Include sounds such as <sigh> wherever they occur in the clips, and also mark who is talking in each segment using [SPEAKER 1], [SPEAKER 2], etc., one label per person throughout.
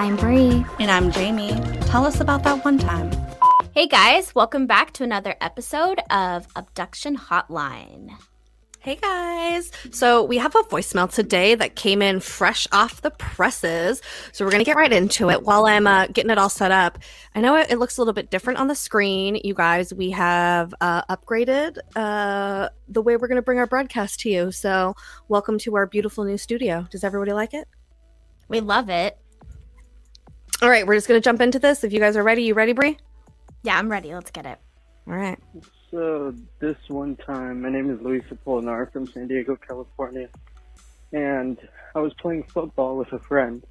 [SPEAKER 1] I'm Bree.
[SPEAKER 2] And I'm Jamie. Tell us about that one time.
[SPEAKER 1] Hey guys, welcome back to another episode of Abduction Hotline.
[SPEAKER 2] Hey guys. So we have a voicemail today that came in fresh off the presses. So we're going to get right into it while I'm uh, getting it all set up. I know it, it, looks a little bit different on the screen. You guys, we have uh, upgraded uh, the way we're going to bring our broadcast to you. So welcome to our beautiful new studio. Does everybody like it?
[SPEAKER 1] We love it.
[SPEAKER 2] All right, we're just going to jump into this. If you guys are ready, you ready, Brie?
[SPEAKER 1] Yeah, I'm ready. Let's get it.
[SPEAKER 2] All right.
[SPEAKER 3] So this one time, my name is Luis Apolinar from San Diego, California, and I was playing football with a friend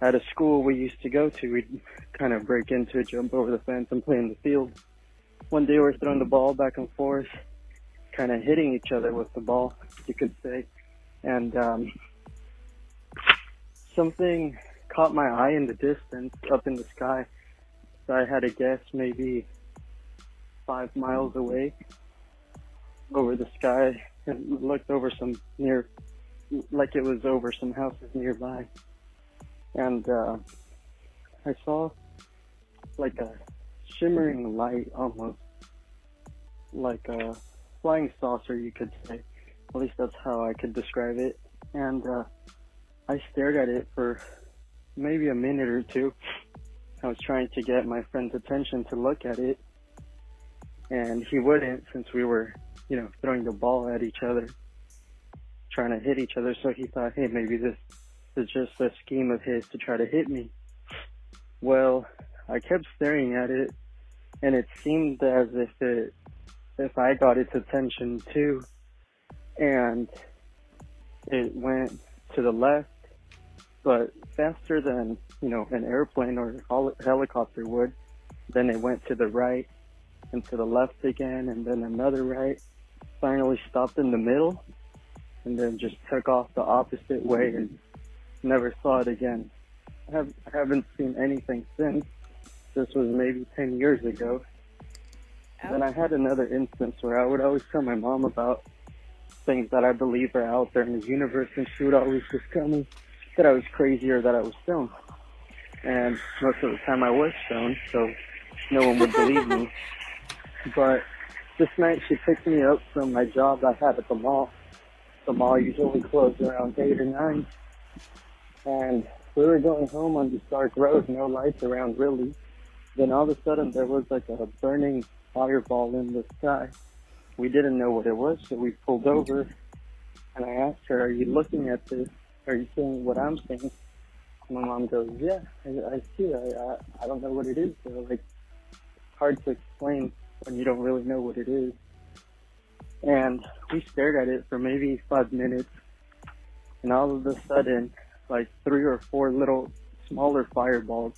[SPEAKER 3] at a school we used to go to. We'd kind of break into, jump over the fence, and play in the field. One day we're throwing the ball back and forth, kind of hitting each other with the ball, you could say, and um, something caught my eye in the distance, up in the sky. So I had a guess maybe five miles away over the sky and looked over some near, like it was over some houses nearby. And, uh, I saw like a shimmering light almost, like a flying saucer, you could say. At least that's how I could describe it. And, uh, I stared at it for maybe a minute or two. I was trying to get my friend's attention to look at it and he wouldn't since we were, you know, throwing the ball at each other, trying to hit each other. So he thought, hey, maybe this is just a scheme of his to try to hit me. Well, I kept staring at it, and it seemed as if it, if I got its attention too, and it went to the left, but faster than you know an airplane or a helicopter would. Then it went to the right, and to the left again, and then another right. Finally stopped in the middle, and then just took off the opposite way and never saw it again. I, have, haven't seen anything since. This was maybe 10 years ago. Then I had another instance where I would always tell my mom about things that I believe are out there in the universe, and she would always just tell me that I was crazy or that I was stoned. And most of the time I was stoned, so no one would believe me. <laughs> But this night she picked me up from my job I had at the mall. The mall usually closed around 8 or 9. And we were going home on this dark road, no lights around really. Then all of a sudden there was like a burning fireball in the sky. We didn't know what it was, so we pulled over and I asked her, are you looking at this? Are you seeing what I'm seeing? My mom goes, yeah, I, I see it. I, I, I don't know what it is. So like, hard to explain when you don't really know what it is. And we stared at it for maybe five minutes, and all of a sudden, like three or four little smaller fireballs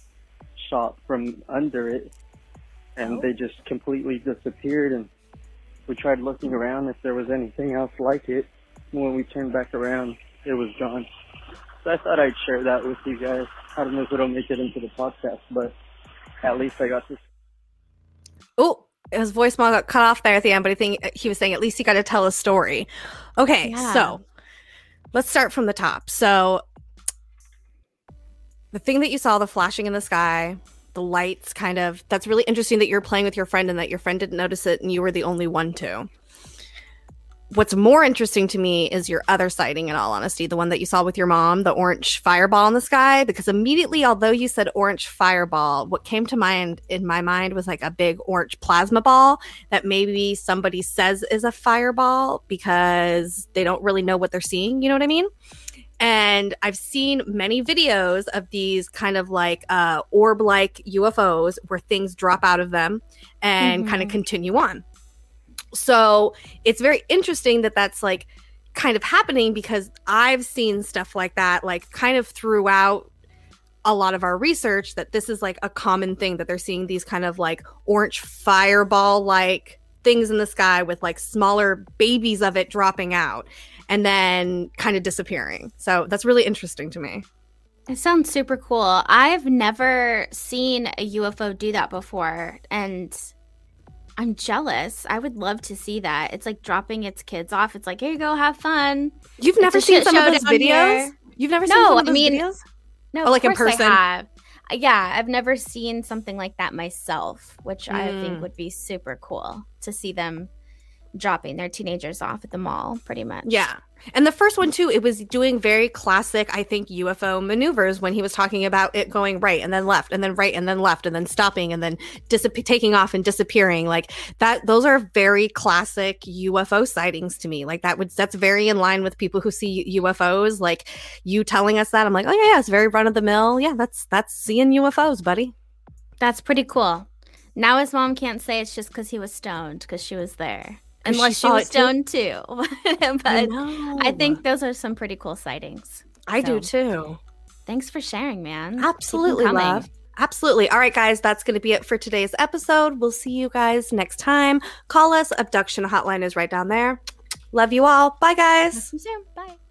[SPEAKER 3] shot from under it, and oh. they just completely disappeared. And we tried looking around if there was anything else like it. When we turned back around, it was gone. So I thought I'd share that with you guys. I don't know if it'll make it into the podcast, but at least I got to.
[SPEAKER 2] Oh, his voicemail got cut off there at the end, but I think he was saying at least he got to tell a story. Okay, yeah. so let's start from the top. So the thing that you saw, the flashing in the sky, the lights kind of that's really interesting that you're playing with your friend and that your friend didn't notice it and you were the only one to what's more interesting to me is your other sighting in all honesty the one that you saw with your mom the orange fireball in the sky because immediately although you said orange fireball what came to mind in my mind was like a big orange plasma ball that maybe somebody says is a fireball because they don't really know what they're seeing you know what i mean and I've seen many videos of these kind of like uh, orb like UFOs where things drop out of them and mm-hmm. kind of continue on. So it's very interesting that that's like kind of happening because I've seen stuff like that, like kind of throughout a lot of our research, that this is like a common thing that they're seeing these kind of like orange fireball like things in the sky with like smaller babies of it dropping out and then kind of disappearing. So that's really interesting to me.
[SPEAKER 1] It sounds super cool. I've never seen a UFO do that before. And I'm jealous. I would love to see that. It's like dropping its kids off. It's like, here you go, have fun.
[SPEAKER 2] You've never seen some of those videos? Here. You've never seen no, some of those I mean, videos?
[SPEAKER 1] No,
[SPEAKER 2] Oh, like in person?
[SPEAKER 1] Yeah, I've never seen something like that myself, which I think
[SPEAKER 2] Mm.
[SPEAKER 1] would be super cool to see them dropping their teenagers off at the mall, pretty much.
[SPEAKER 2] Yeah. And the first one too, it was doing very classic, I think, UFO maneuvers when he was talking about it going right and then left and then right and then left and then stopping and then disap- taking off and disappearing. Like that, those are very classic UFO sightings to me. Like that would, that's very in line with people who see UFOs. Like you telling us that, I'm like, oh yeah, yeah it's very run of the mill. Yeah, that's, that's seeing UFOs, buddy.
[SPEAKER 1] That's pretty cool. Now his mom can't say it's just because he was stoned because she was there.
[SPEAKER 2] She
[SPEAKER 1] Unless she,
[SPEAKER 2] saw
[SPEAKER 1] was
[SPEAKER 2] it too?
[SPEAKER 1] stoned too. <laughs> but I,
[SPEAKER 2] know.
[SPEAKER 1] think those are some pretty cool sightings.
[SPEAKER 2] I do too.
[SPEAKER 1] Thanks for sharing, man.
[SPEAKER 2] Absolutely, love. Absolutely. All right, guys, that's going to be it for today's episode. We'll see you guys next time. Call us. Abduction hotline is right down there. Love you all. Bye, guys.
[SPEAKER 1] See you soon. Bye.